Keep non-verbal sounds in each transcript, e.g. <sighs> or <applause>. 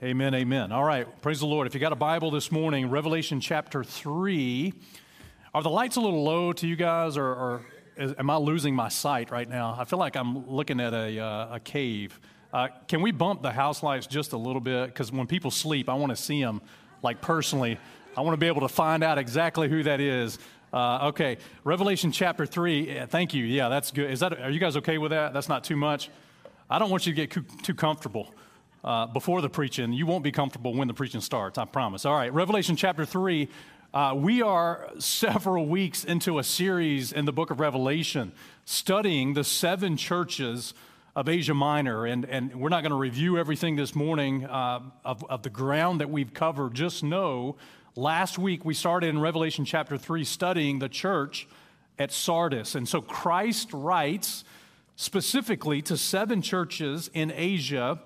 Amen, amen. All right, praise the Lord. If you got a Bible this morning, Revelation chapter 3. Are the lights a little low to you guys, or, or is, am I losing my sight right now? I feel like I'm looking at a, uh, a cave. Uh, can we bump the house lights just a little bit? Because when people sleep, I want to see them, like personally. I want to be able to find out exactly who that is. Uh, okay, Revelation chapter 3. Yeah, thank you. Yeah, that's good. Is that, are you guys okay with that? That's not too much? I don't want you to get too comfortable uh, before the preaching. You won't be comfortable when the preaching starts, I promise. All right, Revelation chapter 3. Uh, we are several weeks into a series in the book of Revelation studying the seven churches of Asia Minor. And, and we're not going to review everything this morning uh, of, of the ground that we've covered. Just know last week we started in Revelation chapter 3 studying the church at Sardis. And so Christ writes specifically to seven churches in Asia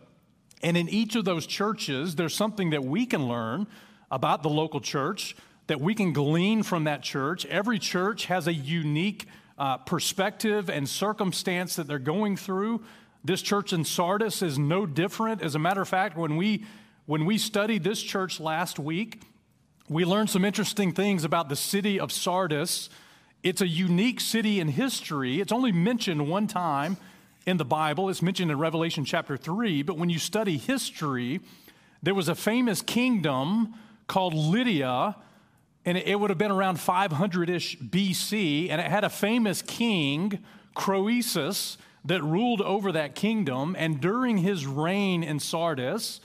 and in each of those churches, there's something that we can learn about the local church, that we can glean from that church. Every church has a unique uh, perspective and circumstance that they're going through. This church in Sardis is no different. As a matter of fact, when we, when we studied this church last week, we learned some interesting things about the city of Sardis. It's a unique city in history. It's only mentioned one time in the Bible. It's mentioned in Revelation chapter 3. But when you study history, there was a famous kingdom called Lydia, and it would have been around 500 ish BC, and it had a famous king, Croesus, that ruled over that kingdom. And during his reign in Sardis,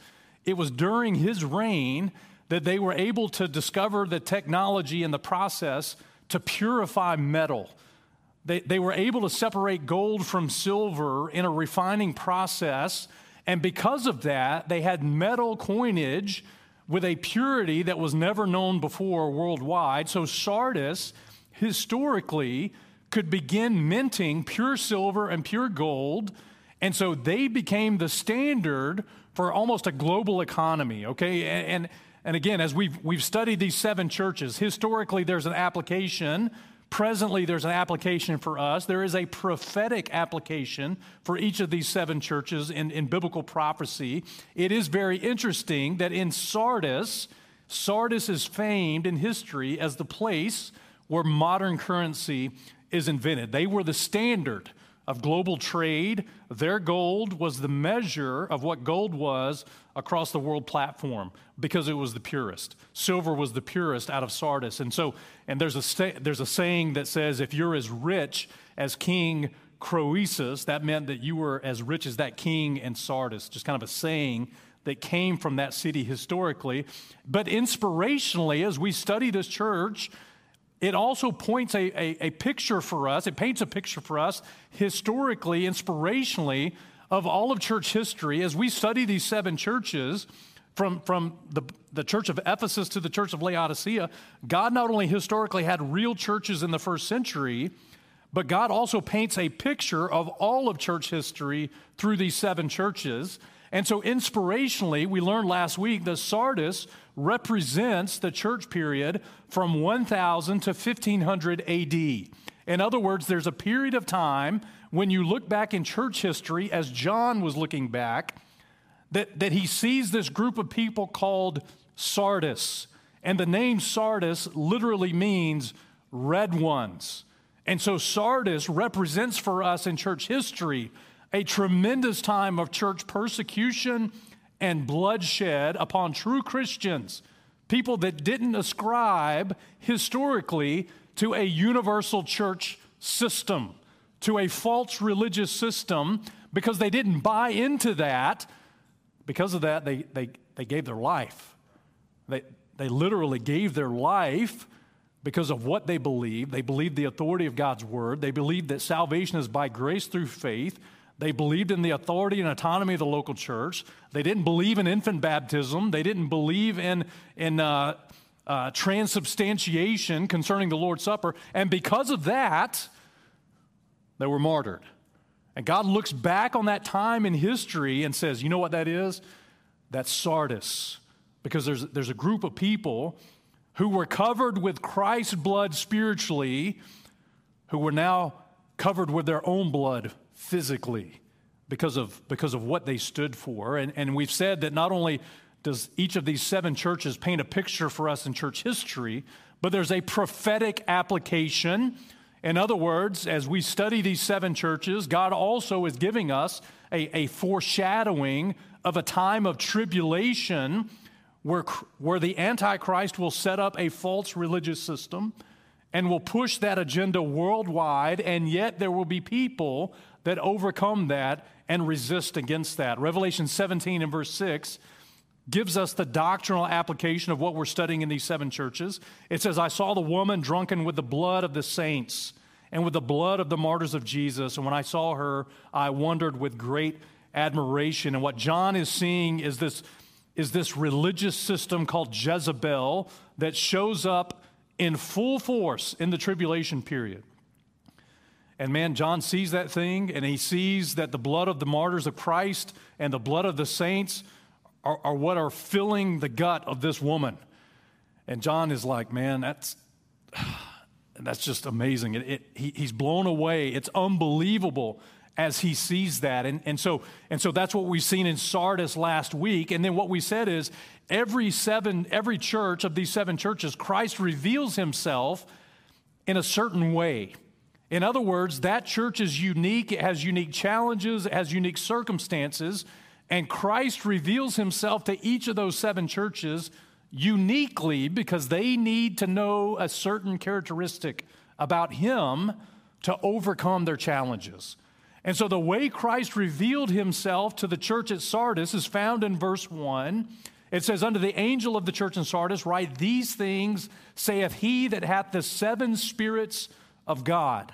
it was during his reign that they were able to discover the technology and the process to purify metal. They, they were able to separate gold from silver in a refining process. And because of that, they had metal coinage with a purity that was never known before worldwide. So Sardis, historically, could begin minting pure silver and pure gold. And so they became the standard for almost a global economy, okay? And, and again, as we've, we've studied these seven churches, historically there's an application Presently, there's an application for us. There is a prophetic application for each of these seven churches in, in biblical prophecy. It is very interesting that in Sardis, Sardis is famed in history as the place where modern currency is invented. They were the standard of global trade. Their gold was the measure of what gold was across the world platform because it was the purest. Silver was the purest out of Sardis. And so, and there's a, there's a saying that says if you're as rich as King Croesus, that meant that you were as rich as that king in Sardis. Just kind of a saying that came from that city historically. But inspirationally, as we study this church, it also points a, a, a, picture for us, it paints a picture for us historically, inspirationally, of all of church history. As we study these seven churches, from, from the, the church of Ephesus to the church of Laodicea, God not only historically had real churches in the first century, but God also paints a picture of all of church history through these seven churches. And so, inspirationally, we learned last week that Sardis represents the church period from 1000 to 1500 AD. In other words, there's a period of time when you look back in church history, as John was looking back, that, that he sees this group of people called Sardis. And the name Sardis literally means red ones. And so Sardis represents for us in church history a tremendous time of church persecution and bloodshed upon true Christians, people that didn't ascribe historically to a universal church system, to a false religious system, because they didn't buy into that. Because of that, they, they, they gave their life. They, they literally gave their life because of what they believed. They believed the authority of God's word. They believed that salvation is by grace through faith. They believed in the authority and autonomy of the local church. They didn't believe in infant baptism. They didn't believe in, in uh, uh, transubstantiation concerning the Lord's Supper. And because of that, they were martyred. And God looks back on that time in history and says, you know what that is? That's Sardis. Because there's, there's a group of people who were covered with Christ's blood spiritually, who were now covered with their own blood physically because of, because of what they stood for. And, and we've said that not only does each of these seven churches paint a picture for us in church history, but there's a prophetic application. In other words, as we study these seven churches, God also is giving us a, a foreshadowing of a time of tribulation where, where the Antichrist will set up a false religious system and will push that agenda worldwide, and yet there will be people that overcome that and resist against that. Revelation 17 and verse 6 gives us the doctrinal application of what we're studying in these seven churches. It says, I saw the woman drunken with the blood of the saints and with the blood of the martyrs of Jesus. And when I saw her, I wondered with great admiration. And what John is seeing is this, is this religious system called Jezebel that shows up in full force in the tribulation period. And man, John sees that thing and he sees that the blood of the martyrs of Christ and the blood of the saints are, are what are filling the gut of this woman. And John is like, man, that's, <sighs> that's just amazing. It, it, he, he's blown away. It's unbelievable as he sees that. And, and, so, and so that's what we've seen in Sardis last week. And then what we said is every seven, every church of these seven churches, Christ reveals himself in a certain way. In other words, that church is unique, it has unique challenges, it has unique circumstances. And Christ reveals himself to each of those seven churches uniquely because they need to know a certain characteristic about him to overcome their challenges. And so the way Christ revealed himself to the church at Sardis is found in verse 1. It says, Unto the angel of the church in Sardis, write these things, saith he that hath the seven spirits of God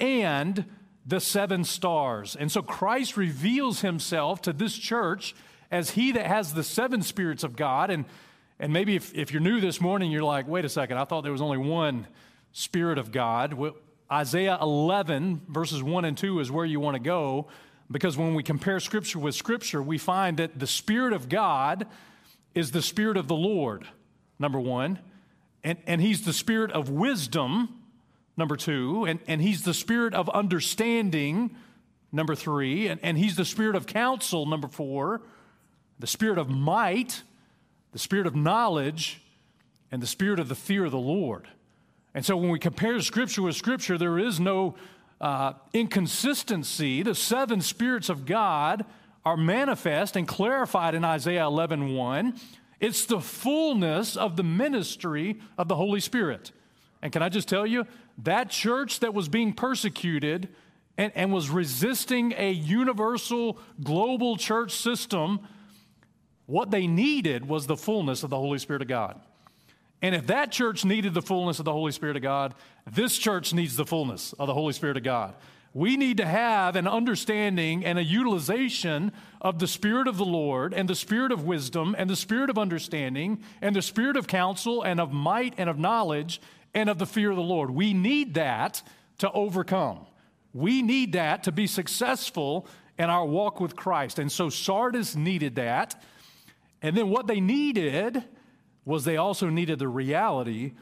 and the seven stars. And so Christ reveals himself to this church as he that has the seven spirits of God. And, and maybe if, if you're new this morning, you're like, wait a second, I thought there was only one spirit of God. Well, Isaiah 11, verses 1 and 2 is where you want to go because when we compare Scripture with Scripture, we find that the Spirit of God is the Spirit of the Lord, number one, and, and He's the Spirit of wisdom, number two, and, and he's the spirit of understanding, number three, and, and he's the spirit of counsel, number four, the spirit of might, the spirit of knowledge, and the spirit of the fear of the Lord. And so when we compare Scripture with Scripture, there is no uh, inconsistency. The seven spirits of God are manifest and clarified in Isaiah 11 1. It's the fullness of the ministry of the Holy Spirit. And can I just tell you, that church that was being persecuted and, and was resisting a universal global church system, what they needed was the fullness of the Holy Spirit of God. And if that church needed the fullness of the Holy Spirit of God, this church needs the fullness of the Holy Spirit of God. We need to have an understanding and a utilization of the Spirit of the Lord and the Spirit of wisdom and the Spirit of understanding and the Spirit of counsel and of might and of knowledge and of the fear of the Lord. We need that to overcome. We need that to be successful in our walk with Christ. And so Sardis needed that. And then what they needed was they also needed the reality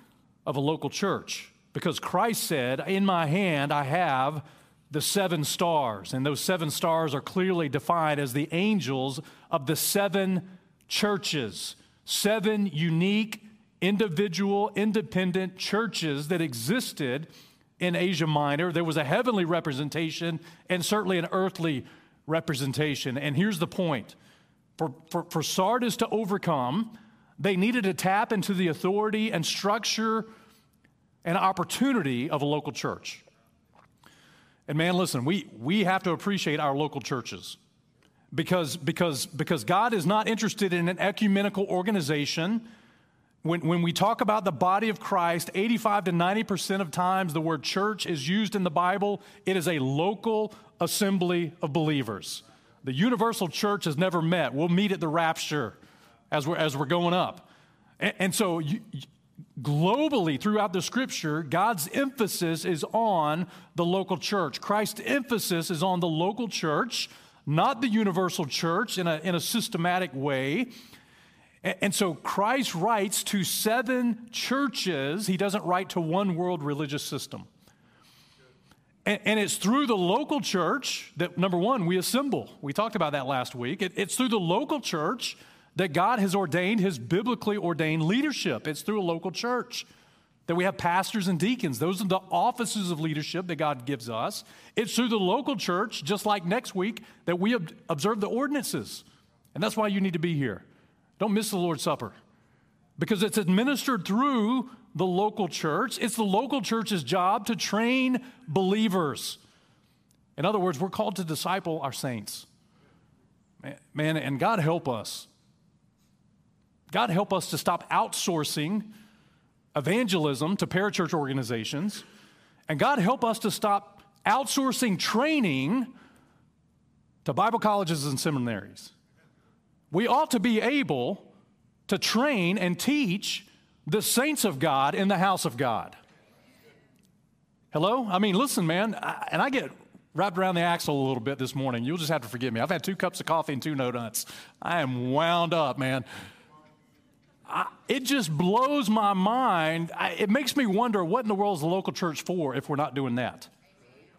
of a local church because Christ said, In my hand I have the seven stars. And those seven stars are clearly defined as the angels of the seven churches, seven unique individual, independent churches that existed in Asia Minor. There was a heavenly representation and certainly an earthly representation. And here's the point for, for, for Sardis to overcome, they needed to tap into the authority and structure and opportunity of a local church. And man, listen, we, we have to appreciate our local churches because, because, because God is not interested in an ecumenical organization when, when we talk about the body of Christ, 85 to 90% of times the word church is used in the Bible. It is a local assembly of believers. The universal church has never met. We'll meet at the rapture as we're, as we're going up. And, and so, you, globally, throughout the scripture, God's emphasis is on the local church. Christ's emphasis is on the local church, not the universal church in a, in a systematic way. And so Christ writes to seven churches, he doesn't write to one world religious system. And, it's through the local church that, number one, we assemble. We talked about that last week. it's through the local church that God has ordained his biblically ordained leadership. It's through a local church that we have pastors and deacons. Those are the offices of leadership that God gives us. It's through the local church, just like next week, that we observe the ordinances. And that's why you need to be here. Don't miss the Lord's Supper because it's administered through the local church. It's the local church's job to train believers. In other words, we're called to disciple our saints. Man, and God help us. God help us to stop outsourcing evangelism to parachurch organizations. And God help us to stop outsourcing training to Bible colleges and seminaries. We ought to be able to train and teach the saints of God in the house of God. Hello? I mean, listen, man, I, and I get wrapped around the axle a little bit this morning. You'll just have to forgive me. I've had two cups of coffee and two no nuts. I am wound up, man. I, it just blows my mind. I, it makes me wonder what in the world is the local church for if we're not doing that?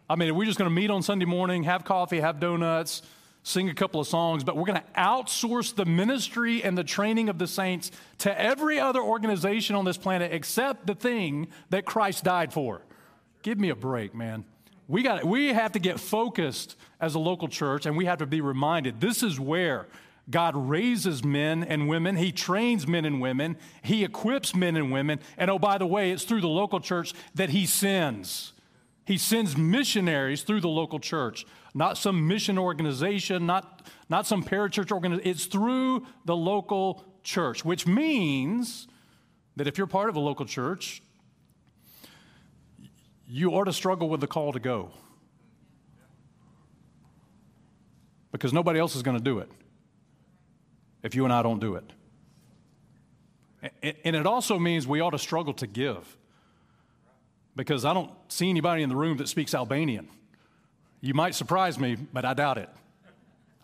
I mean, are we just going to meet on Sunday morning, have coffee, have donuts, sing a couple of songs, but we're going to outsource the ministry and the training of the saints to every other organization on this planet except the thing that Christ died for. Give me a break, man. We, got, we have to get focused as a local church, and we have to be reminded this is where God raises men and women. He trains men and women. He equips men and women. And oh, by the way, it's through the local church that He sends. He sends missionaries through the local church not some mission organization, not, not some parachurch organization. It's through the local church, which means that if you're part of a local church, you ought to struggle with the call to go. Because nobody else is going to do it if you and I don't do it. And it also means we ought to struggle to give. Because I don't see anybody in the room that speaks Albanian. You might surprise me, but I doubt it.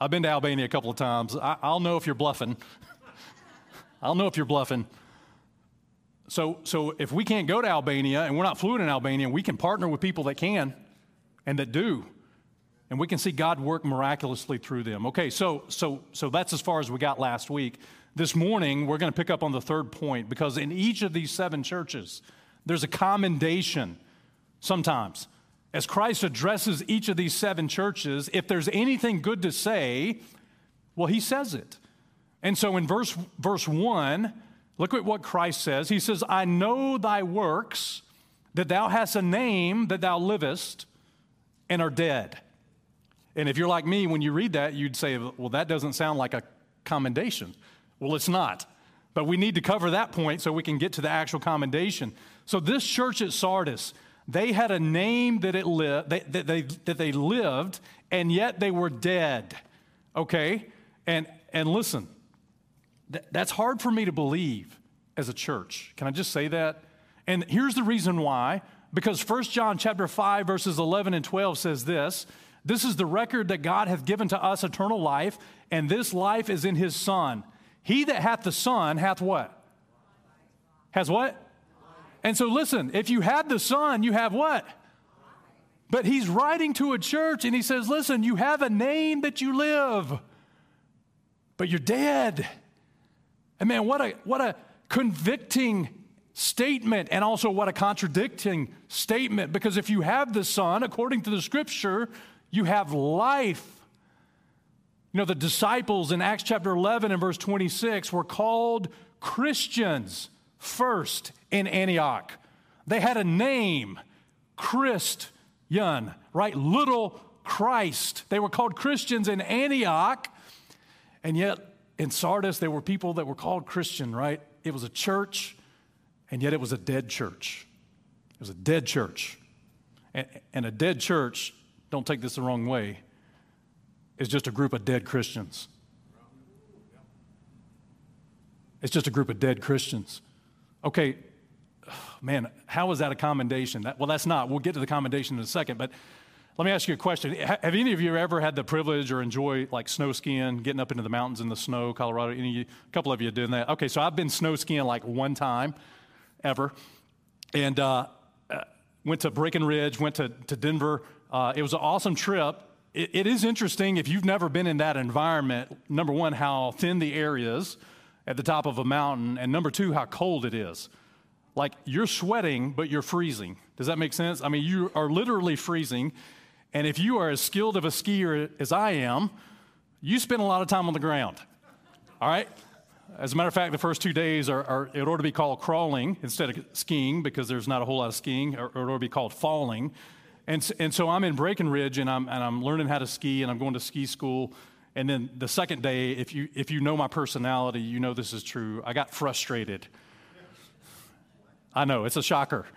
I've been to Albania a couple of times. I, will know if you're bluffing. <laughs> I'll know if you're bluffing. So, so if we can't go to Albania and we're not fluent in Albania, we can partner with people that can and that do. And we can see God work miraculously through them. Okay, so, so, so that's as far as we got last week. This morning, we're going to pick up on the third point because in each of these seven churches, there's a commendation sometimes as Christ addresses each of these seven churches, if there's anything good to say, well, he says it. And so in verse, verse 1, look at what Christ says. He says, I know thy works, that thou hast a name, that thou livest, and are dead. And if you're like me, when you read that, you'd say, well, that doesn't sound like a commendation. Well, it's not. But we need to cover that point so we can get to the actual commendation. So, this church at Sardis, they had a name that, it li- that, they, that they lived, and yet they were dead. Okay? And, and listen, th- that's hard for me to believe as a church. Can I just say that? And here's the reason why. Because 1 John chapter 5, verses 11 and 12 says this This is the record that God hath given to us eternal life, and this life is in his Son. He that hath the Son hath what? Has what? And so, listen, if you have the Son, you have what? But he's writing to a church and he says, Listen, you have a name that you live, but you're dead. And man, what a, what a convicting statement and also what a contradicting statement because if you have the Son, according to the scripture, you have life. You know, the disciples in Acts chapter 11 and verse 26 were called Christians first in Antioch. They had a name, Christian, right? Little Christ. They were called Christians in Antioch, and yet in Sardis, there were people that were called Christian, right? It was a church, and yet it was a dead church. It was a dead church. And, and a dead church, don't take this the wrong way, is just a group of dead Christians. It's just a group of dead Christians. Okay, man, how is that a commendation? That, well, that's not. We'll get to the commendation in a second, but let me ask you a question. Have any of you ever had the privilege or enjoy like snow skiing, getting up into the mountains in the snow, Colorado? Any, a couple of you doing that? Okay, so I've been snow skiing like one time ever, and uh, uh, went to Breckenridge, went to, to Denver. Uh, it was an awesome trip, it, it is interesting if you've never been in that environment, number one, how thin the air is at the top of a mountain, and number two, how cold it is. Like you're sweating, but you're freezing. Does that make sense? I mean, you are literally freezing. And if you are as skilled of a skier as I am, you spend a lot of time on the ground. All right? As a matter of fact, the first two days are, are, it ought to be called crawling instead of skiing because there's not a whole lot of skiing, or, or it ought to be called falling. And, and so I'm in Breckenridge and I'm, and I'm learning how to ski and I'm going to ski school. And then the second day, if you, if you know my personality, you know this is true. I got frustrated. I know, it's a shocker.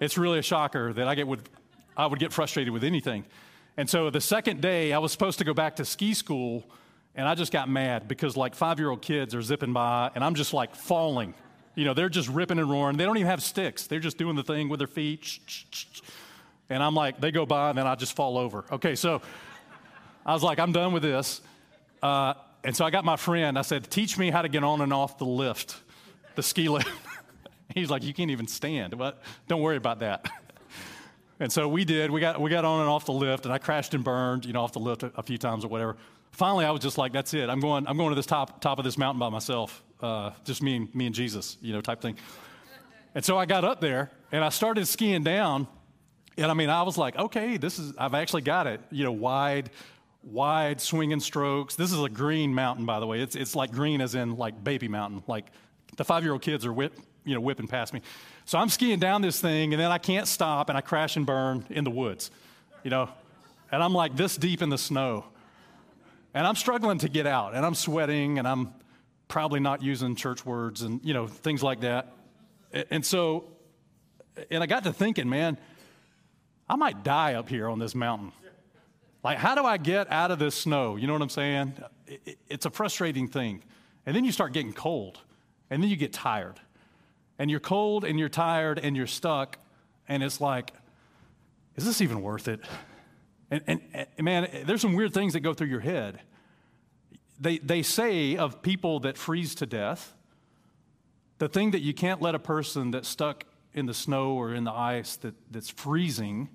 It's really a shocker that I, get would, I would get frustrated with anything. And so the second day, I was supposed to go back to ski school, and I just got mad because like five year old kids are zipping by, and I'm just like falling. You know, they're just ripping and roaring. They don't even have sticks, they're just doing the thing with their feet. And I'm like, they go by, and then I just fall over. Okay, so I was like, I'm done with this. Uh, and so I got my friend, I said, teach me how to get on and off the lift, the ski <laughs> lift. He's like, you can't even stand. But don't worry about that. <laughs> and so we did. We got, we got on and off the lift, and I crashed and burned, you know, off the lift a, a few times or whatever. Finally, I was just like, that's it. I'm going, I'm going to this top, top of this mountain by myself. Uh, just me and, me and Jesus, you know, type thing. And so I got up there, and I started skiing down. And I mean, I was like, okay, this is, I've actually got it, you know, wide, wide swinging strokes. This is a green mountain, by the way. It's, it's like green as in like baby mountain. Like the five year old kids are whip, you know, whipping past me. So I'm skiing down this thing, and then I can't stop, and I crash and burn in the woods, you know. And I'm like this deep in the snow. And I'm struggling to get out, and I'm sweating, and I'm probably not using church words and, you know, things like that. And so, and I got to thinking, man, I might die up here on this mountain. Like, how do I get out of this snow? You know what I'm saying? It's a frustrating thing. And then you start getting cold, and then you get tired. And you're cold, and you're tired, and you're stuck, and it's like, is this even worth it? And, and, and man, there's some weird things that go through your head. They, they say of people that freeze to death, the thing that you can't let a person that's stuck in the snow or in the ice that, that's freezing,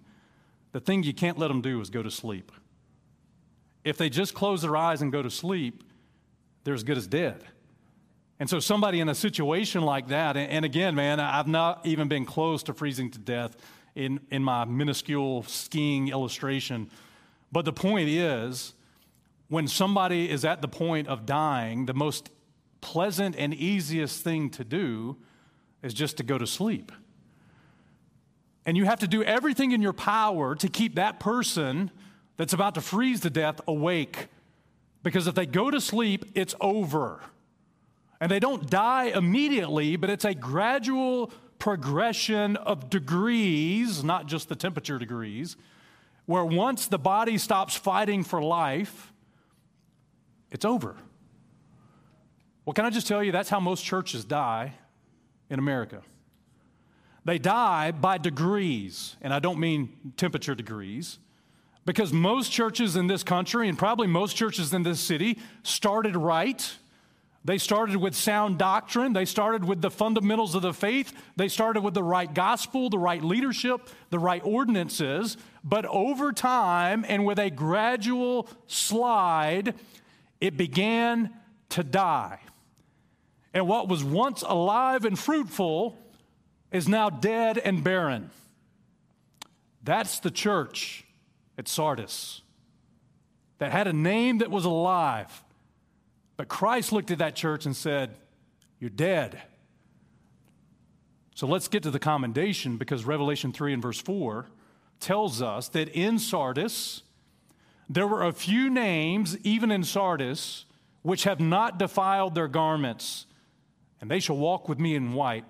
the thing you can't let them do is go to sleep. If they just close their eyes and go to sleep, they're as good as dead. And so, somebody in a situation like that, and again, man, I've not even been close to freezing to death in, in my minuscule skiing illustration. But the point is, when somebody is at the point of dying, the most pleasant and easiest thing to do is just to go to sleep. And you have to do everything in your power to keep that person that's about to freeze to death awake. Because if they go to sleep, it's over. And they don't die immediately, but it's a gradual progression of degrees, not just the temperature degrees, where once the body stops fighting for life, it's over. Well, can I just tell you, that's how most churches die in America. They die by degrees, and I don't mean temperature degrees, because most churches in this country, and probably most churches in this city, started right. They started with sound doctrine. They started with the fundamentals of the faith. They started with the right gospel, the right leadership, the right ordinances. But over time, and with a gradual slide, it began to die. And what was once alive and fruitful is now dead and barren. That's the church at Sardis that had a name that was alive. But Christ looked at that church and said, You're dead. So let's get to the commendation because Revelation 3 and verse 4 tells us that in Sardis, there were a few names, even in Sardis, which have not defiled their garments, and they shall walk with me in white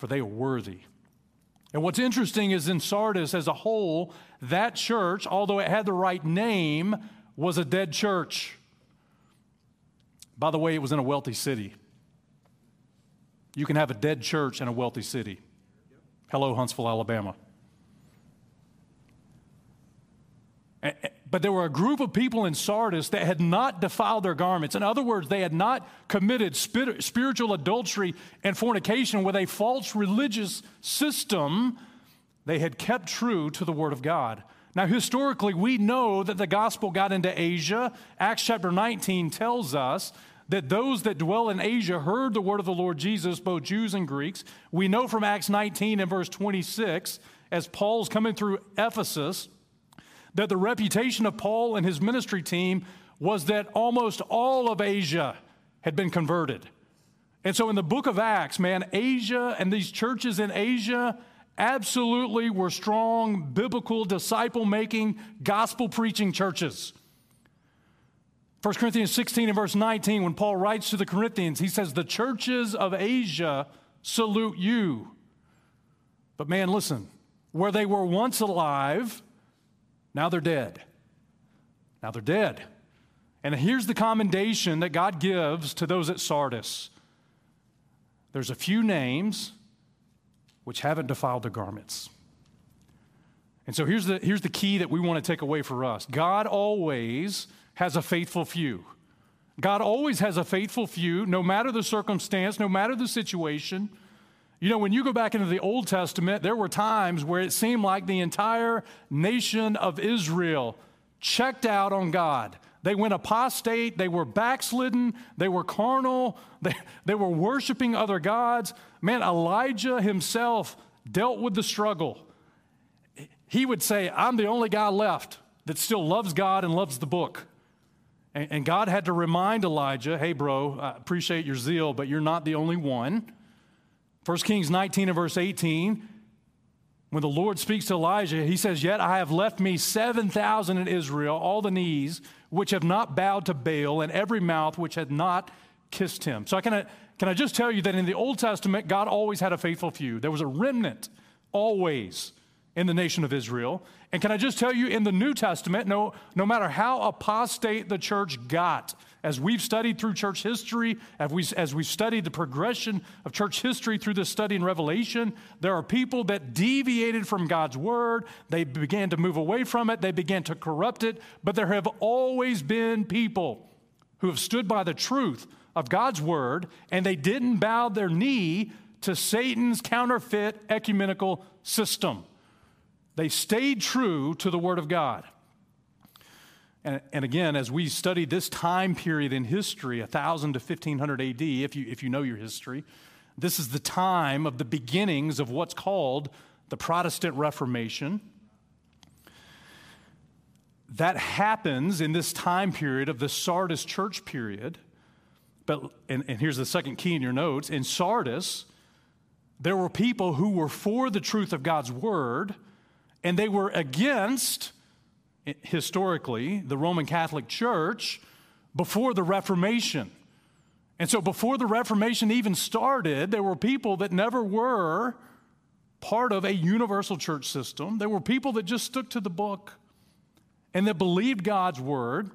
for they are worthy. And what's interesting is in Sardis as a whole, that church, although it had the right name, was a dead church. By the way, it was in a wealthy city. You can have a dead church in a wealthy city. Hello, Huntsville, Alabama. But there were a group of people in Sardis that had not defiled their garments. In other words, they had not committed spiritual adultery and fornication with a false religious system. They had kept true to the Word of God. Now, historically, we know that the gospel got into Asia. Acts chapter 19 tells us that those that dwell in Asia heard the word of the Lord Jesus, both Jews and Greeks. We know from Acts 19 and verse 26, as Paul's coming through Ephesus, that the reputation of Paul and his ministry team was that almost all of Asia had been converted. And so in the book of Acts, man, Asia and these churches in Asia absolutely were strong, biblical, disciple making, gospel preaching churches. 1 Corinthians 16 and verse 19, when Paul writes to the Corinthians, he says, The churches of Asia salute you. But man, listen, where they were once alive, now they're dead. Now they're dead. And here's the commendation that God gives to those at Sardis there's a few names which haven't defiled their garments. And so here's the, here's the key that we want to take away for us God always has a faithful few. God always has a faithful few, no matter the circumstance, no matter the situation. You know, when you go back into the Old Testament, there were times where it seemed like the entire nation of Israel checked out on God. They went apostate, they were backslidden, they were carnal, <laughs> they, they were worshiping other gods. Man, Elijah himself dealt with the struggle. He would say, I'm the only guy left that still loves God and loves the book. And, and God had to remind Elijah, hey, bro, I appreciate your zeal, but you're not the only one. 1 Kings 19 and verse 18, when the Lord speaks to Elijah, he says, Yet I have left me 7,000 in Israel, all the knees which have not bowed to Baal, and every mouth which had not kissed him. So, can I, can I just tell you that in the Old Testament, God always had a faithful few? There was a remnant always in the nation of Israel. And can I just tell you, in the New Testament, no, no matter how apostate the church got, as we've studied through church history, as, we, as we've studied the progression of church history through this study in Revelation, there are people that deviated from God's word. They began to move away from it, they began to corrupt it. But there have always been people who have stood by the truth of God's word, and they didn't bow their knee to Satan's counterfeit ecumenical system. They stayed true to the word of God. And, and, again, as we study this time period in history, 1000 to 1500 AD, if you, if you know your history, this is the time of the beginnings of what's called the Protestant Reformation. That happens in this time period of the Sardis church period. But, and, and here's the second key in your notes in Sardis, there were people who were for the truth of God's word, and they were against historically, the Roman Catholic Church before the Reformation. And so, before the Reformation even started, there were people that never were part of a universal church system. There were people that just stuck to the book and that believed God's word.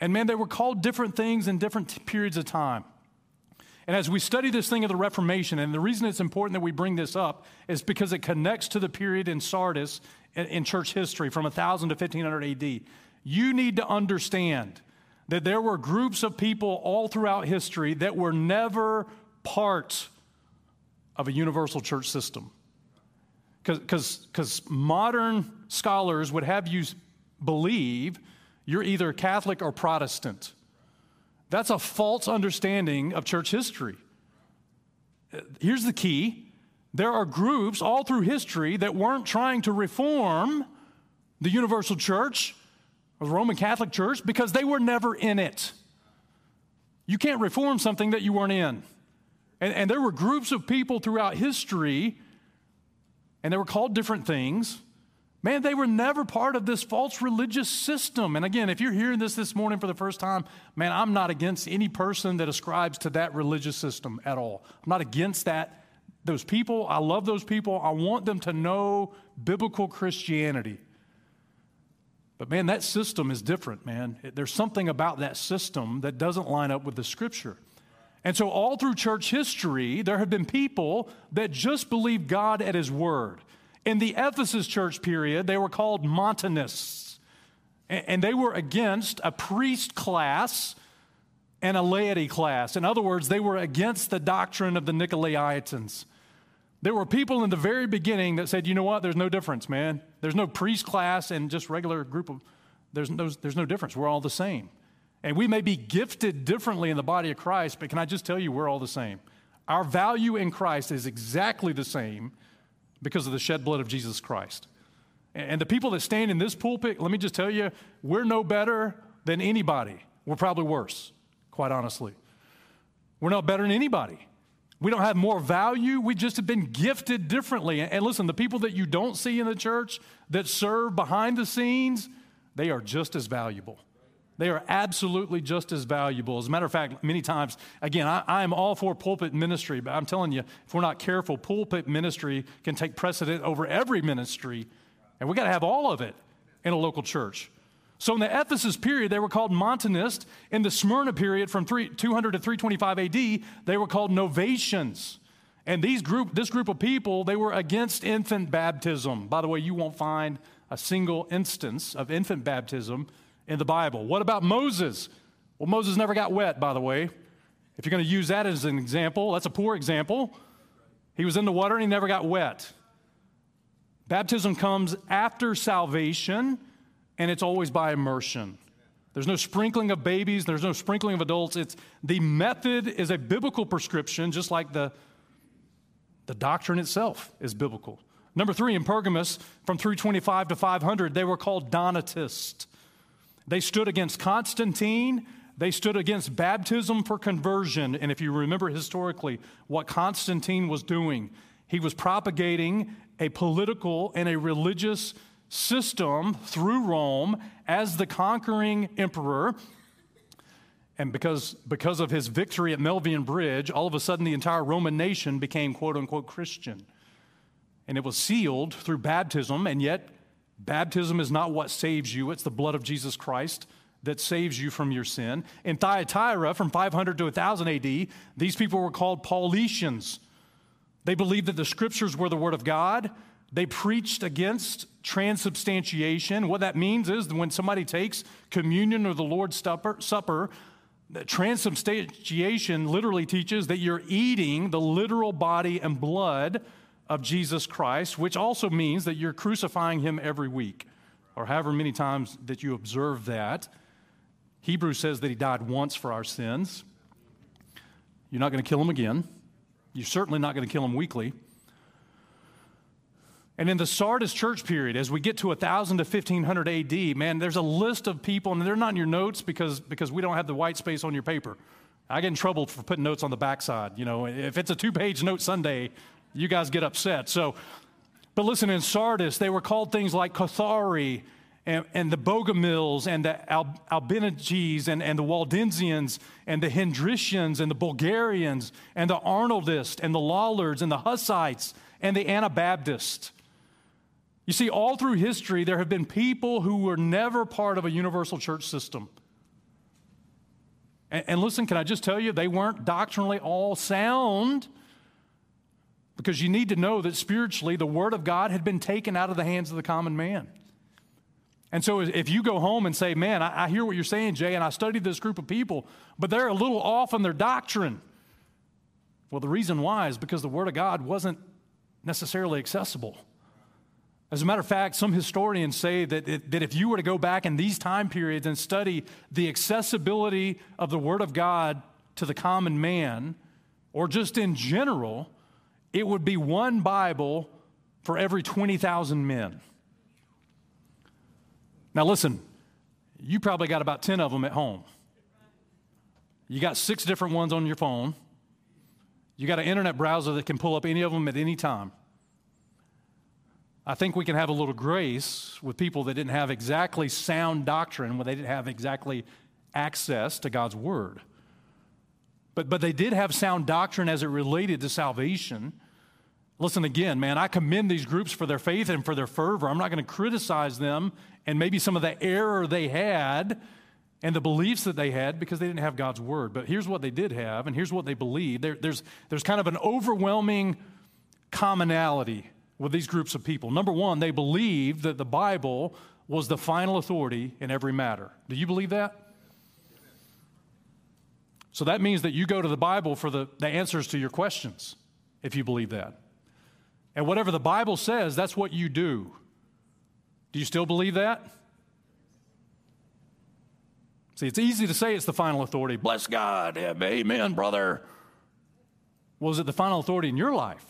And man, they were called different things in different periods of time. And as we study this thing of the Reformation, and the reason it's important that we bring this up is because it connects to the period in Sardis in church history from 1000 to 1500 AD. You need to understand that there were groups of people all throughout history that were never part of a universal church system. Because modern scholars would have you believe you're either Catholic or Protestant. That's a false understanding of church history. Here's the key there are groups all through history that weren't trying to reform the universal church or the Roman Catholic Church because they were never in it. You can't reform something that you weren't in. And, and there were groups of people throughout history, and they were called different things. Man, they were never part of this false religious system. And again, if you're hearing this this morning for the first time, man, I'm not against any person that ascribes to that religious system at all. I'm not against that those people. I love those people. I want them to know biblical Christianity. But man, that system is different, man. There's something about that system that doesn't line up with the scripture. And so, all through church history, there have been people that just believe God at his word. In the Ephesus church period, they were called Montanists, and they were against a priest class and a laity class. In other words, they were against the doctrine of the Nicolaitans. There were people in the very beginning that said, you know what, there's no difference, man. There's no priest class and just regular group of, there's no, there's no difference. We're all the same. And we may be gifted differently in the body of Christ, but can I just tell you, we're all the same. Our value in Christ is exactly the same because of the shed blood of Jesus Christ. And the people that stand in this pulpit, let me just tell you, we're no better than anybody. We're probably worse, quite honestly. We're not better than anybody. We don't have more value. We just have been gifted differently. And listen, the people that you don't see in the church that serve behind the scenes, they are just as valuable. They are absolutely just as valuable. As a matter of fact, many times, again, I, I, am all for pulpit ministry, but I'm telling you, if we're not careful, pulpit ministry can take precedent over every ministry, and we got to have all of it in a local church. So in the Ephesus period, they were called Montanists. In the Smyrna period, from 3, 200 to 325 AD, they were called Novatians. And these group, this group of people, they were against infant baptism. By the way, you won't find a single instance of infant baptism in the Bible. What about Moses? Well, Moses never got wet, by the way. If you're going to use that as an example, that's a poor example. He was in the water and he never got wet. Baptism comes after salvation and it's always by immersion. There's no sprinkling of babies, there's no sprinkling of adults. It's the method is a biblical prescription, just like the, the doctrine itself is biblical. Number three, in Pergamus, from 325 to 500, they were called Donatists. They stood against Constantine. They stood against baptism for conversion. And if you remember historically what Constantine was doing, he was propagating a political and a religious system through Rome as the conquering emperor. And because, because of his victory at Milvian Bridge, all of a sudden the entire Roman nation became quote unquote Christian. And it was sealed through baptism, and yet baptism is not what saves you, it's the blood of Jesus Christ that saves you from your sin. In Thyatira, from 500 to 1000 AD, these people were called Paulicians. They believed that the scriptures were the word of God. They preached against transubstantiation. What that means is that when somebody takes communion or the Lord's supper, supper transubstantiation literally teaches that you're eating the literal body and blood of Jesus Christ, which also means that you're crucifying him every week, or however many times that you observe that. Hebrews says that he died once for our sins. You're not going to kill him again. You're certainly not going to kill him weekly. And in the Sardis church period, as we get to 1000 to 1500 AD, man, there's a list of people, and they're not in your notes because, because we don't have the white space on your paper. I get in trouble for putting notes on the backside. You know, if it's a two page note Sunday, you guys get upset. So, but listen, in Sardis, they were called things like Cathari and, and the Bogomils and the Al, and, and the Waldensians and the Hendricians and the Bulgarians and the Arnoldists and the Lollards and the Hussites and the Anabaptists. You see, all through history, there have been people who were never part of a universal church system. And, and, listen, can I just tell you, they weren't doctrinally all sound because you need to know that spiritually, the Word of God had been taken out of the hands of the common man. And so, if you go home and say, Man, I, I hear what you're saying, Jay, and I studied this group of people, but they're a little off in their doctrine. Well, the reason why is because the Word of God wasn't necessarily accessible. As a matter of fact, some historians say that, it, that if you were to go back in these time periods and study the accessibility of the Word of God to the common man, or just in general, it would be one Bible for every 20,000 men. Now, listen, you probably got about 10 of them at home. You got six different ones on your phone. You got an internet browser that can pull up any of them at any time. I think we can have a little grace with people that didn't have exactly sound doctrine, when they didn't have exactly access to God's word. But, but they did have sound doctrine as it related to salvation. Listen again, man, I commend these groups for their faith and for their fervor. I'm not going to criticize them and maybe some of the error they had and the beliefs that they had because they didn't have God's word. But here's what they did have, and here's what they believed. There, there's, there's kind of an overwhelming commonality with these groups of people. Number one, they believed that the Bible was the final authority in every matter. Do you believe that? So that means that you go to the Bible for the, the answers to your questions, if you believe that. And whatever the Bible says, that's what you do. Do you still believe that? See, it's easy to say it's the final authority. Bless God. Amen, brother. Was it the final authority in your life?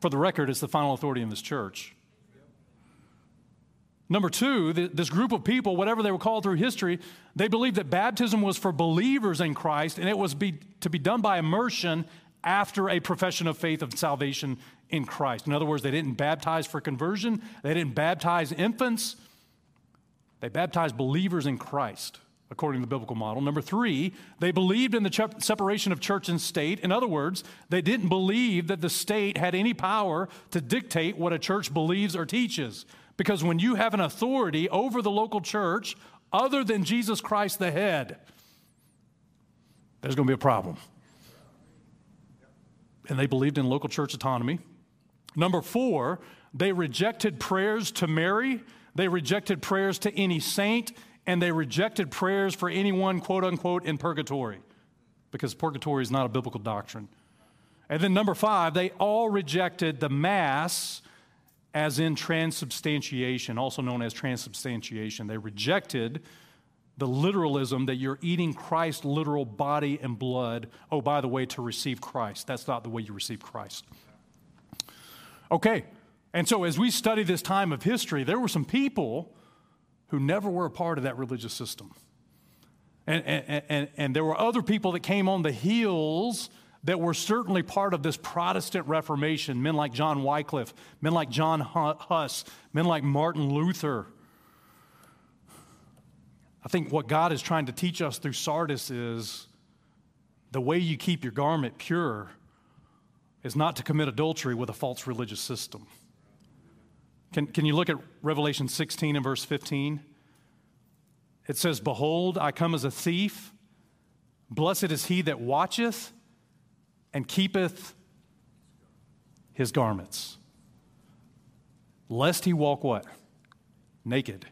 For the record, it's the final authority in this church. Number two, this group of people, whatever they were called through history, they believed that baptism was for believers in Christ and it was be, to be done by immersion after a profession of faith of salvation in Christ. In other words, they didn't baptize for conversion, they didn't baptize infants, they baptized believers in Christ according to the biblical model. Number three, they believed in the separation of church and state. In other words, they didn't believe that the state had any power to dictate what a church believes or teaches. Because when you have an authority over the local church other than Jesus Christ the head, there's going to be a problem. And they believed in local church autonomy. Number four, they rejected prayers to Mary, they rejected prayers to any saint, and they rejected prayers for anyone, quote unquote, in purgatory, because purgatory is not a biblical doctrine. And then number five, they all rejected the Mass as in transubstantiation, also known as transubstantiation. They rejected the literalism that you're eating Christ's literal body and blood. Oh, by the way, to receive Christ. That's not the way you receive Christ. Okay, and so as we study this time of history, there were some people who never were a part of that religious system. And, and, and, and there were other people that came on the heels that were certainly part of this Protestant Reformation men like John Wycliffe, men like John Huss, men like Martin Luther. I think what God is trying to teach us through Sardis is the way you keep your garment pure is not to commit adultery with a false religious system. Can, can you look at Revelation 16 and verse 15? It says, Behold, I come as a thief. Blessed is he that watcheth and keepeth his garments, lest he walk what? Naked,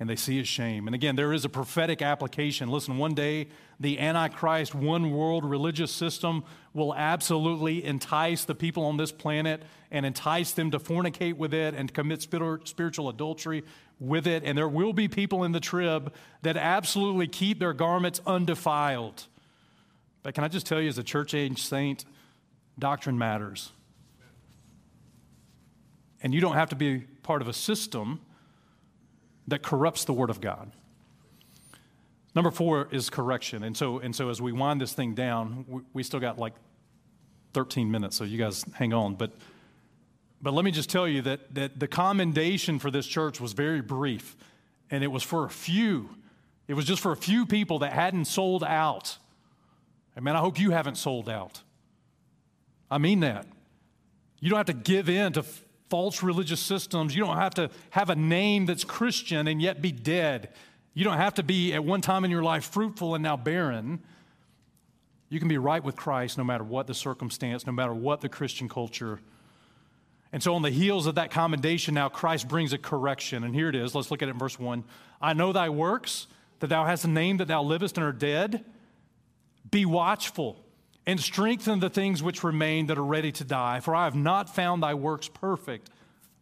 and they see his shame. And again, there is a prophetic application. Listen, one day the Antichrist, one world religious system will absolutely entice the people on this planet and entice them to fornicate with it and commit spiritual adultery with it. And there will be people in the trib that absolutely keep their garments undefiled. But can I just tell you, as a church age saint, doctrine matters. And you don't have to be part of a system that corrupts the Word of God. Number four is correction. And so, and so as we wind this thing down, we, we still got like 13 minutes, so you guys hang on. But, but let me just tell you that, that the commendation for this church was very brief, and it was for a few. It was just for a few people that hadn't sold out. And man, I hope you haven't sold out. I mean that. You don't have to give in to false religious systems. You don't have to have a name that's Christian and yet be dead. You don't have to be at one time in your life fruitful and now barren. You can be right with Christ no matter what the circumstance, no matter what the Christian culture. And so, on the heels of that commendation, now Christ brings a correction. And here it is. Let's look at it in verse 1. I know thy works, that thou hast a name that thou livest and are dead. Be watchful and strengthen the things which remain that are ready to die, for I have not found thy works perfect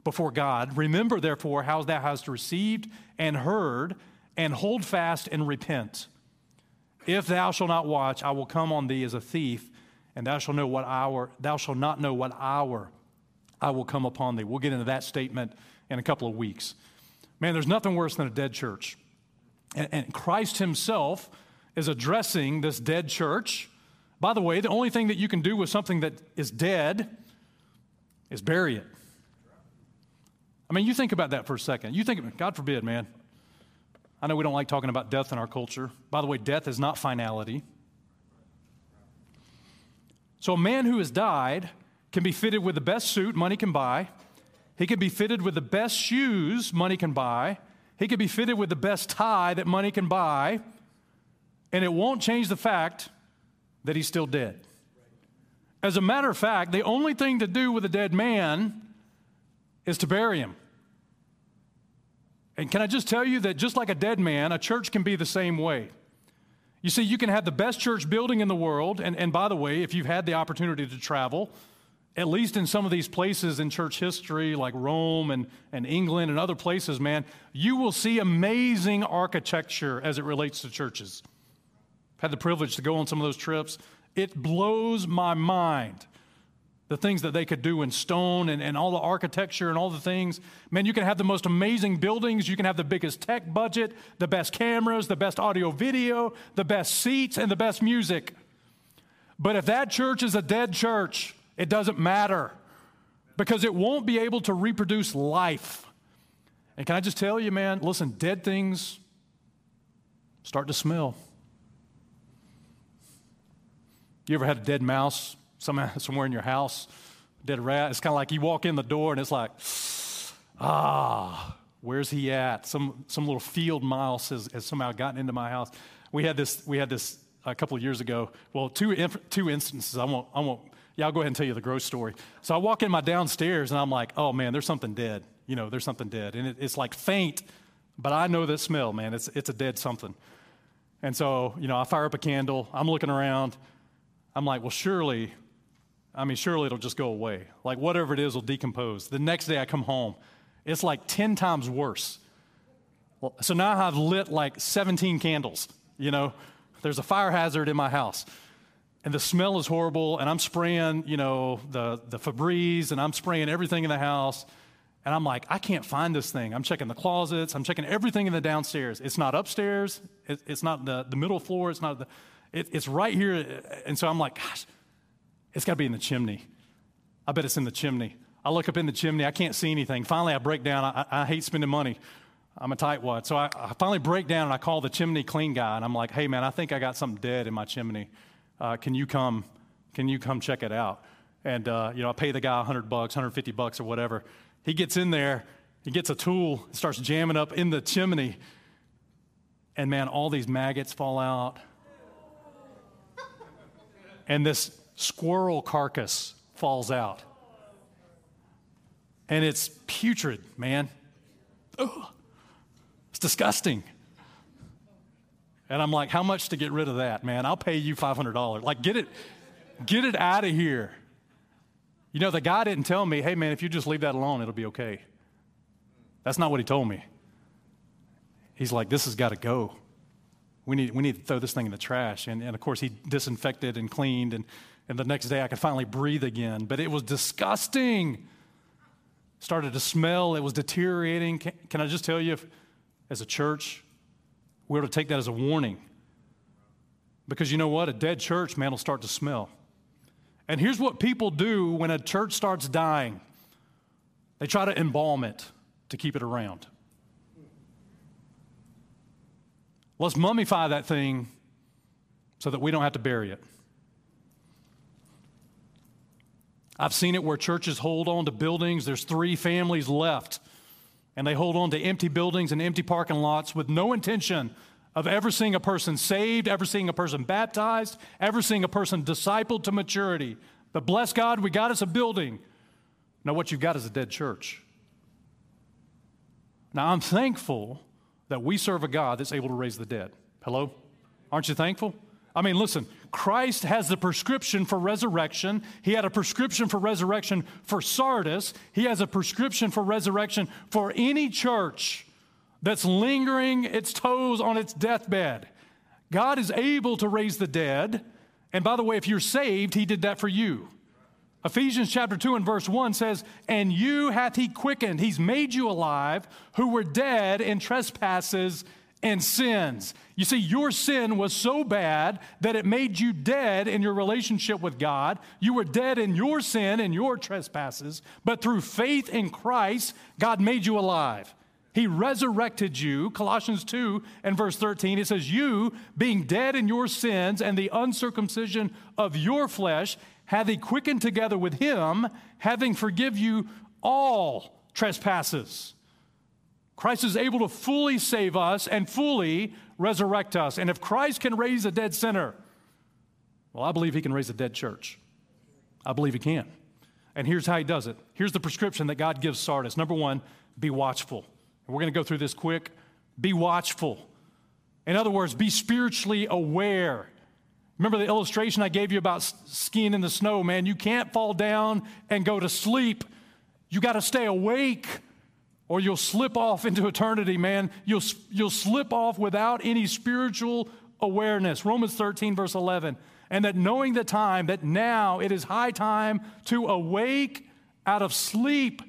before God. Remember, therefore, how thou hast received and heard, and hold fast and repent. If thou shalt not watch, I will come on thee as a thief, and thou shalt know what hour, thou shalt not know what hour I will come upon thee. We'll get into that statement in a couple of weeks. Man, there's nothing worse than a dead church. And, and Christ himself is addressing this dead church. By the way, the only thing that you can do with something that is dead is bury it. I mean, you think about that for a second. You think, God forbid, man. I know we don't like talking about death in our culture. By the way, death is not finality. So, a man who has died can be fitted with the best suit money can buy. He can be fitted with the best shoes money can buy. He can be fitted with the best tie that money can buy and it won't change the fact that he's still dead. As a matter of fact, the only thing to do with a dead man is to bury him. And can I just tell you that just like a dead man, a church can be the same way. You see, you can have the best church building in the world. And, and by the way, if you've had the opportunity to travel, at least in some of these places in church history, like Rome and, and England and other places, man, you will see amazing architecture as it relates to churches. I've had the privilege to go on some of those trips. It blows my mind the things that they could do in stone and, and all the architecture and all the things. Man, you can have the most amazing buildings. You can have the biggest tech budget, the best cameras, the best audio video, the best seats, and the best music. But if that church is a dead church, it doesn't matter because it won't be able to reproduce life. And can I just tell you, man, listen, dead things start to smell. You ever had a dead mouse <laughs> somewhere in your house, dead rat. It's kind of like you walk in the door and it's like, ah, where's he at? Some, some little field mouse has, has somehow gotten into my house. We had this, we had this a couple of years ago. Well, two, two instances. I won't, I won't, yeah, I'll go ahead and tell you the gross story. So I walk in my downstairs and I'm like, oh man, there's something dead. You know, there's something dead. And it, it's like faint, but I know that smell, man. It's, it's a dead something. And so, you know, I fire up a candle. I'm looking around. I'm like, well, surely I mean, surely it'll just go away. Like whatever it is will decompose. The next day I come home, it's like 10 times worse. So now I've lit like 17 candles, you know. There's a fire hazard in my house. And the smell is horrible, and I'm spraying, you know, the, the Febreze, and I'm spraying everything in the house. And I'm like, I can't find this thing. I'm checking the closets. I'm checking everything in the downstairs. It's not upstairs. It, it's not the, the middle floor. It's not the, it, it's right here. And so I'm like, gosh, it's got to be in the chimney. I bet it's in the chimney. I look up in the chimney. I can't see anything. Finally, I break down. I, I hate spending money. I'm a tightwad. So I, I, finally break down and I call the chimney clean guy. And I'm like, hey, man, I think I got something dead in my chimney. Uh, can you come? Can you come check it out? And, uh, you know, I pay the guy 100 bucks, 150 bucks or whatever. He gets in there. He gets a tool, starts jamming up in the chimney. And, man, all these maggots fall out. And this squirrel carcass falls out. And it's putrid, man. Ugh. It's disgusting. And I'm like, how much to get rid of that, man? I'll pay you $500. Like, get it, get it out of here. You know, the guy didn't tell me, hey, man, if you just leave that alone, it'll be okay. That's not what he told me. He's like, this has got to go. We need, we need to throw this thing in the trash. And, and of course, he disinfected and cleaned and and the next day I could finally breathe again. But it was disgusting. Started to smell, it was deteriorating. Can, can I just tell you, if, as a church, we ought to take that as a warning. Because you know what? A dead church, man, will start to smell. And here's what people do when a church starts dying they try to embalm it to keep it around. Let's mummify that thing so that we don't have to bury it. I've seen it where churches hold on to buildings. There's three families left, and they hold on to empty buildings and empty parking lots with no intention of ever seeing a person saved, ever seeing a person baptized, ever seeing a person discipled to maturity. But bless God, we got us a building. Now, what you've got is a dead church. Now, I'm thankful that we serve a God that's able to raise the dead. Hello? Aren't you thankful? I mean, listen, Christ has the prescription for resurrection. He had a prescription for resurrection for Sardis. He has a prescription for resurrection for any church that's lingering its toes on its deathbed. God is able to raise the dead. And by the way, if you're saved, He did that for you. Ephesians chapter 2 and verse 1 says, And you hath He quickened, He's made you alive, who were dead in trespasses and sins. You see, your sin was so bad that it made you dead in your relationship with God. You were dead in your sin and your trespasses, but through faith in Christ, God made you alive. He resurrected you. Colossians 2 and verse 13, it says, You, being dead in your sins and the uncircumcision of your flesh, hath he quickened together with him, having forgive you all trespasses Christ is able to fully save us and fully resurrect us. And if Christ can raise a dead sinner, well, I believe he can raise a dead church. I believe he can. And here's how he does it. Here's the prescription that God gives Sardis. Number one, be watchful. We're going to go through this quick. Be watchful. In other words, be spiritually aware. Remember the illustration I gave you about skiing in the snow, man? You can't fall down and go to sleep. You got to stay awake or you'll slip off into eternity, man. You'll, you'll slip off without any spiritual awareness. Romans 13, verse 11. And that knowing the time, that now it is high time to awake out of sleep.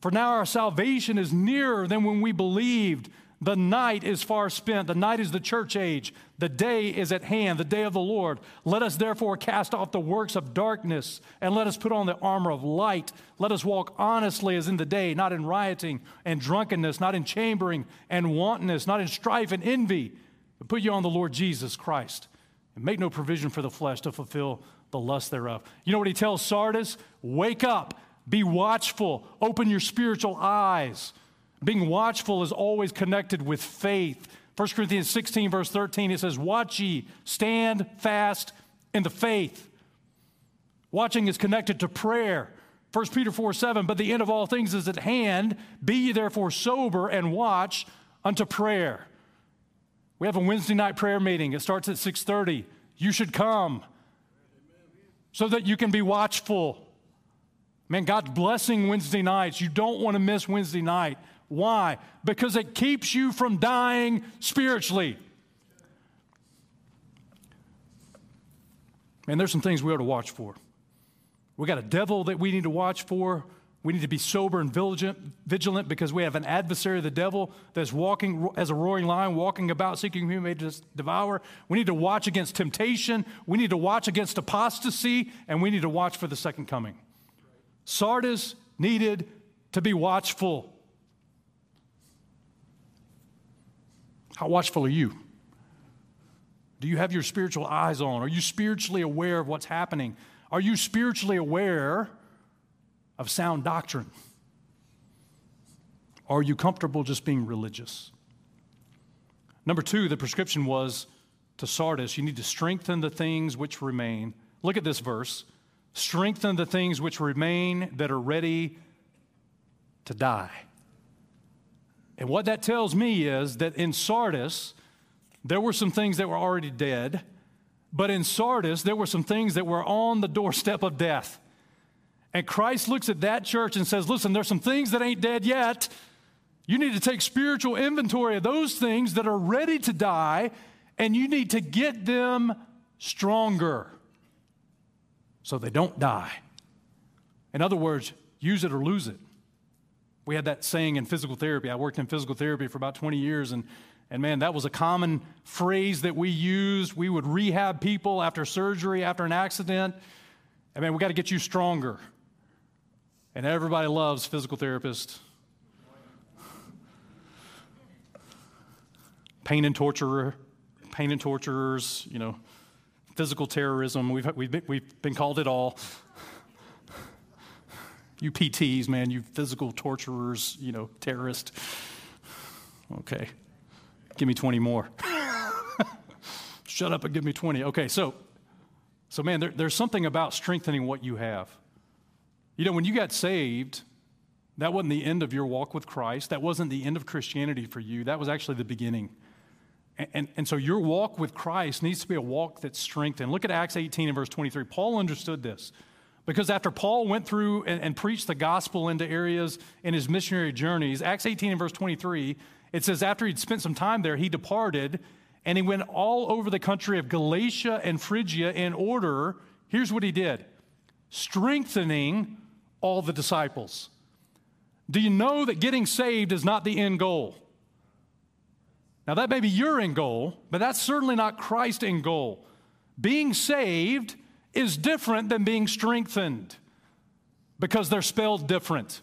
For now our salvation is nearer than when we believed. The night is far spent. The night is the church age. The day is at hand, the day of the Lord. Let us therefore cast off the works of darkness and let us put on the armor of light. Let us walk honestly as in the day, not in rioting and drunkenness, not in chambering and wantonness, not in strife and envy, but put you on the Lord Jesus Christ and make no provision for the flesh to fulfill the lust thereof. You know what he tells Sardis? Wake up, be watchful, open your spiritual eyes. Being watchful is always connected with faith. 1 Corinthians 16, verse 13, it says, Watch ye, stand fast in the faith. Watching is connected to prayer. 1 Peter 4, 7, but the end of all things is at hand. Be ye therefore sober and watch unto prayer. We have a Wednesday night prayer meeting. It starts at 6:30. You should come so that you can be watchful. Man, God's blessing Wednesday nights. You don't want to miss Wednesday night. Why? Because it keeps you from dying spiritually. Man, there's some things we ought to watch for. We got a devil that we need to watch for. We need to be sober and vigilant, vigilant because we have an adversary, the devil, that's walking as a roaring lion, walking about seeking whom he may devour. We need to watch against temptation. We need to watch against apostasy, and we need to watch for the second coming. Sardis needed to be watchful. How watchful are you? Do you have your spiritual eyes on? Are you spiritually aware of what's happening? Are you spiritually aware of sound doctrine? Are you comfortable just being religious? Number two, the prescription was to Sardis you need to strengthen the things which remain. Look at this verse strengthen the things which remain that are ready to die. And what that tells me is that in Sardis, there were some things that were already dead, but in Sardis, there were some things that were on the doorstep of death. And Christ looks at that church and says, Listen, there's some things that ain't dead yet. You need to take spiritual inventory of those things that are ready to die, and you need to get them stronger so they don't die. In other words, use it or lose it. We had that saying in physical therapy. I worked in physical therapy for about 20 years, and, and man, that was a common phrase that we used. We would rehab people after surgery, after an accident. And man, we got to get you stronger. And everybody loves physical therapists. Pain and torturer, pain and torturers, you know, physical terrorism. We've, we've, been, we've been called it all. You PTs, man, you physical torturers, you know, terrorist. Okay. Give me 20 more. <laughs> Shut up and give me 20. Okay, so, so man, there, there's something about strengthening what you have. You know, when you got saved, that wasn't the end of your walk with Christ. That wasn't the end of Christianity for you. That was actually the beginning. And, and, and, so your walk with Christ needs to be a walk that's strengthened. Look at Acts 18 and verse 23. Paul understood this. Because after Paul went through and, and, preached the gospel into areas in his missionary journeys, Acts 18 and verse 23, it says, after he'd spent some time there, he departed and he went all over the country of Galatia and Phrygia in order, here's what he did strengthening all the disciples. Do you know that getting saved is not the end goal? Now, that may be your end goal, but that's certainly not Christ's end goal. Being saved is different than being strengthened because they're spelled different.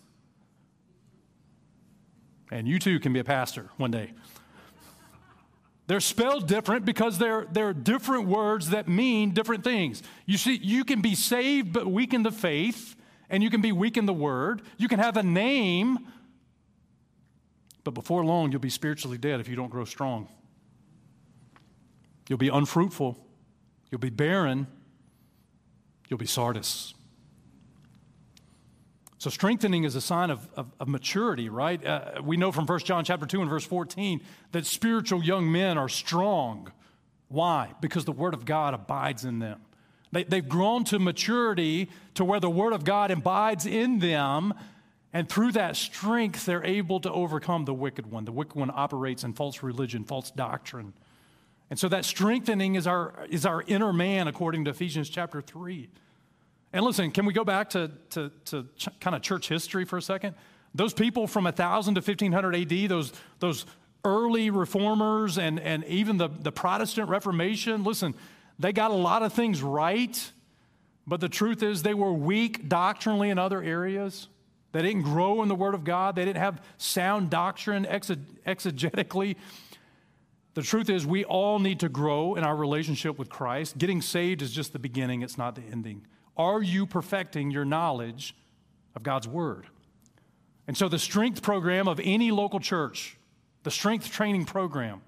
And you too can be a pastor one day. They're spelled different because they're, they're different words that mean different things. You see, you can be saved but weak in the faith, and you can be weak in the word. You can have a name, but before long, you'll be spiritually dead if you don't grow strong. You'll be unfruitful, you'll be barren, you'll be Sardis. So strengthening is a sign of, of, of maturity, right? Uh, we know from 1 John chapter 2 and verse 14 that spiritual young men are strong. Why? Because the word of God abides in them. They, they've grown to maturity to where the word of God abides in them, and through that strength, they're able to overcome the wicked one. The wicked one operates in false religion, false doctrine. And so that strengthening is our, is our inner man, according to Ephesians chapter 3. And listen, can we go back to, to, to ch- kind of church history for a second? Those people from 1000 to 1500 AD, those, those early reformers and, and even the, the Protestant Reformation, listen, they got a lot of things right, but the truth is they were weak doctrinally in other areas. They didn't grow in the Word of God, they didn't have sound doctrine exegetically. The truth is, we all need to grow in our relationship with Christ. Getting saved is just the beginning, it's not the ending. Are you perfecting your knowledge of God's Word? And so, the strength program of any local church, the strength training program,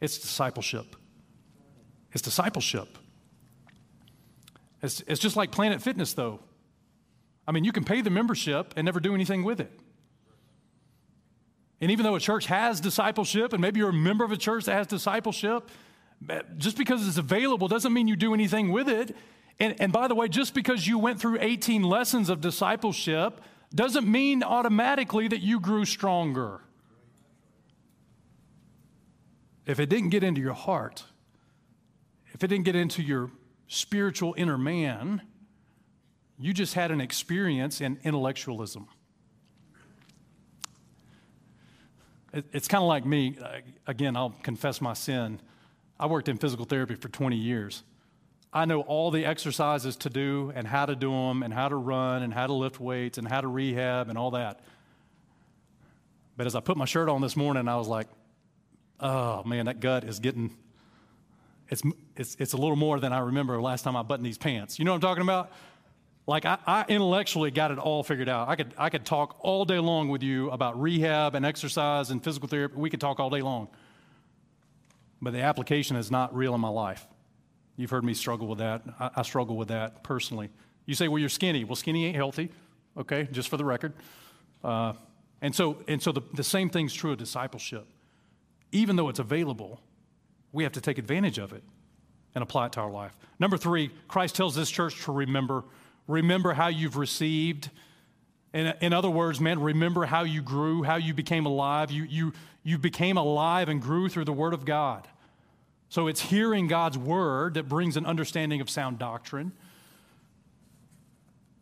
it's discipleship. It's discipleship. It's, it's just like Planet Fitness, though. I mean, you can pay the membership and never do anything with it. And even though a church has discipleship, and maybe you're a member of a church that has discipleship, just because it's available doesn't mean you do anything with it. And, and by the way, just because you went through 18 lessons of discipleship doesn't mean automatically that you grew stronger. If it didn't get into your heart, if it didn't get into your spiritual inner man, you just had an experience in intellectualism. It's kind of like me. Again, I'll confess my sin. I worked in physical therapy for 20 years. I know all the exercises to do and how to do them and how to run and how to lift weights and how to rehab and all that. But as I put my shirt on this morning, I was like, oh man, that gut is getting, it's, it's, it's a little more than I remember last time I buttoned these pants. You know what I'm talking about? Like I, I, intellectually got it all figured out. I could, I could talk all day long with you about rehab and exercise and physical therapy. We could talk all day long. But the application is not real in my life. You've heard me struggle with that. I, I, struggle with that personally. You say, well, you're skinny. Well, skinny ain't healthy, okay, just for the record. Uh, and so, and so the, the same thing's true of discipleship. Even though it's available, we have to take advantage of it and apply it to our life. Number three, Christ tells this church to remember. Remember how you've received. In, in other words, man, remember how you grew, how you became alive. You, you, you became alive and grew through the Word of God. So it's hearing God's word that brings an understanding of sound doctrine.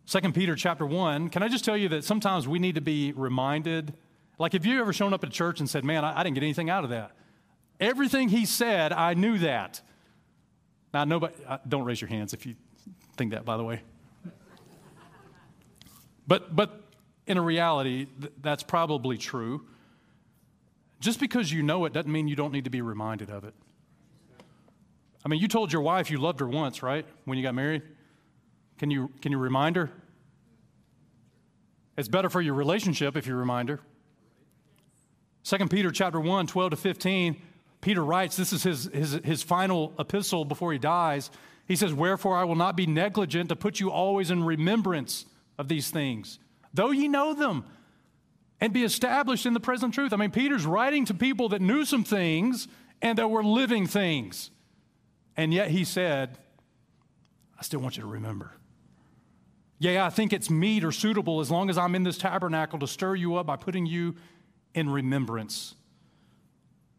2 Peter chapter 1, can I just tell you that sometimes we need to be reminded? Like, have you ever shown up at church and said, Man, I, I didn't get anything out of that? Everything he said, I knew that. Now, nobody, don't raise your hands if you think that, by the way. But, but in a reality, th- that's probably true. Just because you know it doesn't mean you don't need to be reminded of it. I mean, you told your wife you loved her once, right? When you got married? Can you, can you remind her? It's better for your relationship if you remind her. 2 Peter chapter 1, 12 to 15, Peter writes, this is his, his, his final epistle before he dies. He says, Wherefore I will not be negligent to put you always in remembrance of these things, though ye know them, and be established in the present truth. I mean, Peter's writing to people that knew some things and that were living things. And yet he said, I still want you to remember. Yeah, I think it's meet or suitable as long as I'm in this tabernacle to stir you up by putting you in remembrance.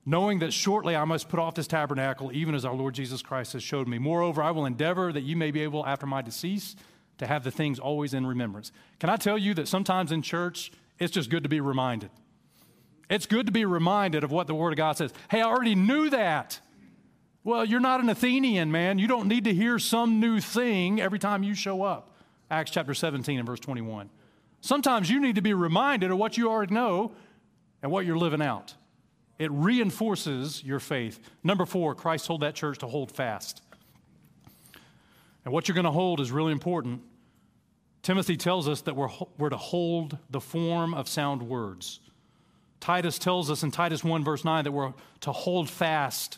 Knowing that shortly I must put off this tabernacle, even as our Lord Jesus Christ has showed me. Moreover, I will endeavor that you may be able, after my decease, to have the things always in remembrance. Can I tell you that sometimes in church, it's just good to be reminded? It's good to be reminded of what the Word of God says. Hey, I already knew that. Well, you're not an Athenian, man. You don't need to hear some new thing every time you show up. Acts chapter 17 and verse 21. Sometimes you need to be reminded of what you already know and what you're living out. It reinforces your faith. Number four, Christ told that church to hold fast. And what you're going to hold is really important. Timothy tells us that we're, we're to hold the form of sound words. Titus tells us in Titus 1, verse 9, that we're to hold fast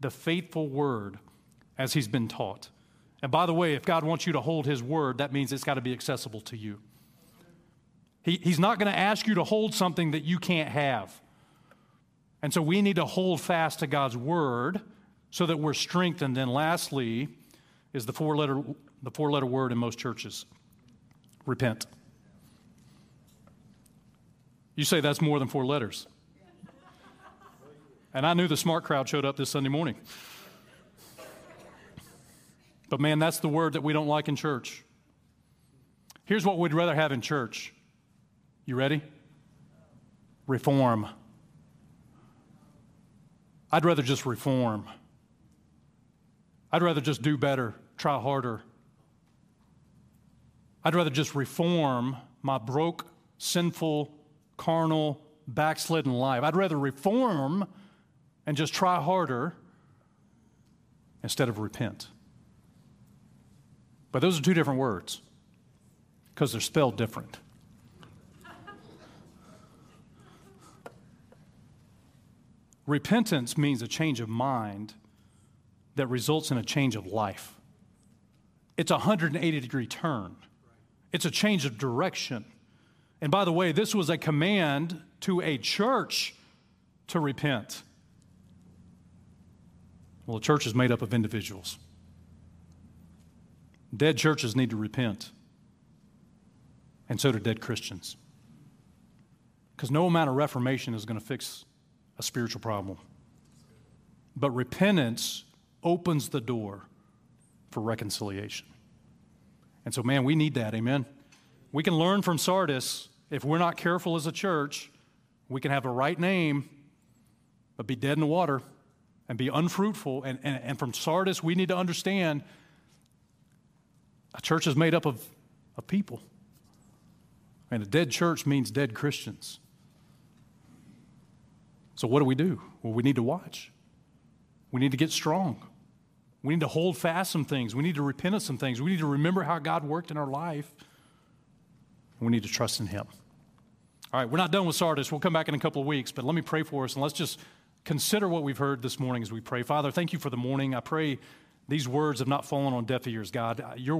the faithful word as he's been taught. And by the way, if God wants you to hold his word, that means it's got to be accessible to you. He, he's not going to ask you to hold something that you can't have. And so we need to hold fast to God's word so that we're strengthened. And lastly, is the four letter, the four letter word in most churches repent. You say that's more than four letters. And I knew the smart crowd showed up this Sunday morning. But man, that's the word that we don't like in church. Here's what we'd rather have in church. You ready? Reform. I'd rather just reform. I'd rather just do better, try harder. I'd rather just reform my broke, sinful, carnal, backslidden life. I'd rather reform and just try harder instead of repent. But those are two different words because they're spelled different. Repentance means a change of mind that results in a change of life. It's a 180 degree turn, it's a change of direction. And by the way, this was a command to a church to repent. Well, the church is made up of individuals. Dead churches need to repent, and so do dead Christians. Because no amount of reformation is going to fix a spiritual problem. But repentance opens the door for reconciliation. And so, man, we need that. Amen. We can learn from Sardis if we're not careful as a church. We can have a right name, but be dead in the water and be unfruitful. And, and, and from Sardis, we need to understand a church is made up of, of people. And a dead church means dead Christians. So, what do we do? Well, we need to watch. We need to get strong. We need to hold fast some things. We need to repent of some things. We need to remember how God worked in our life. We need to trust in Him. All right, we're not done with Sardis. We'll come back in a couple of weeks, but let me pray for us and let's just consider what we've heard this morning as we pray. Father, thank you for the morning. I pray these words have not fallen on deaf ears, God. Your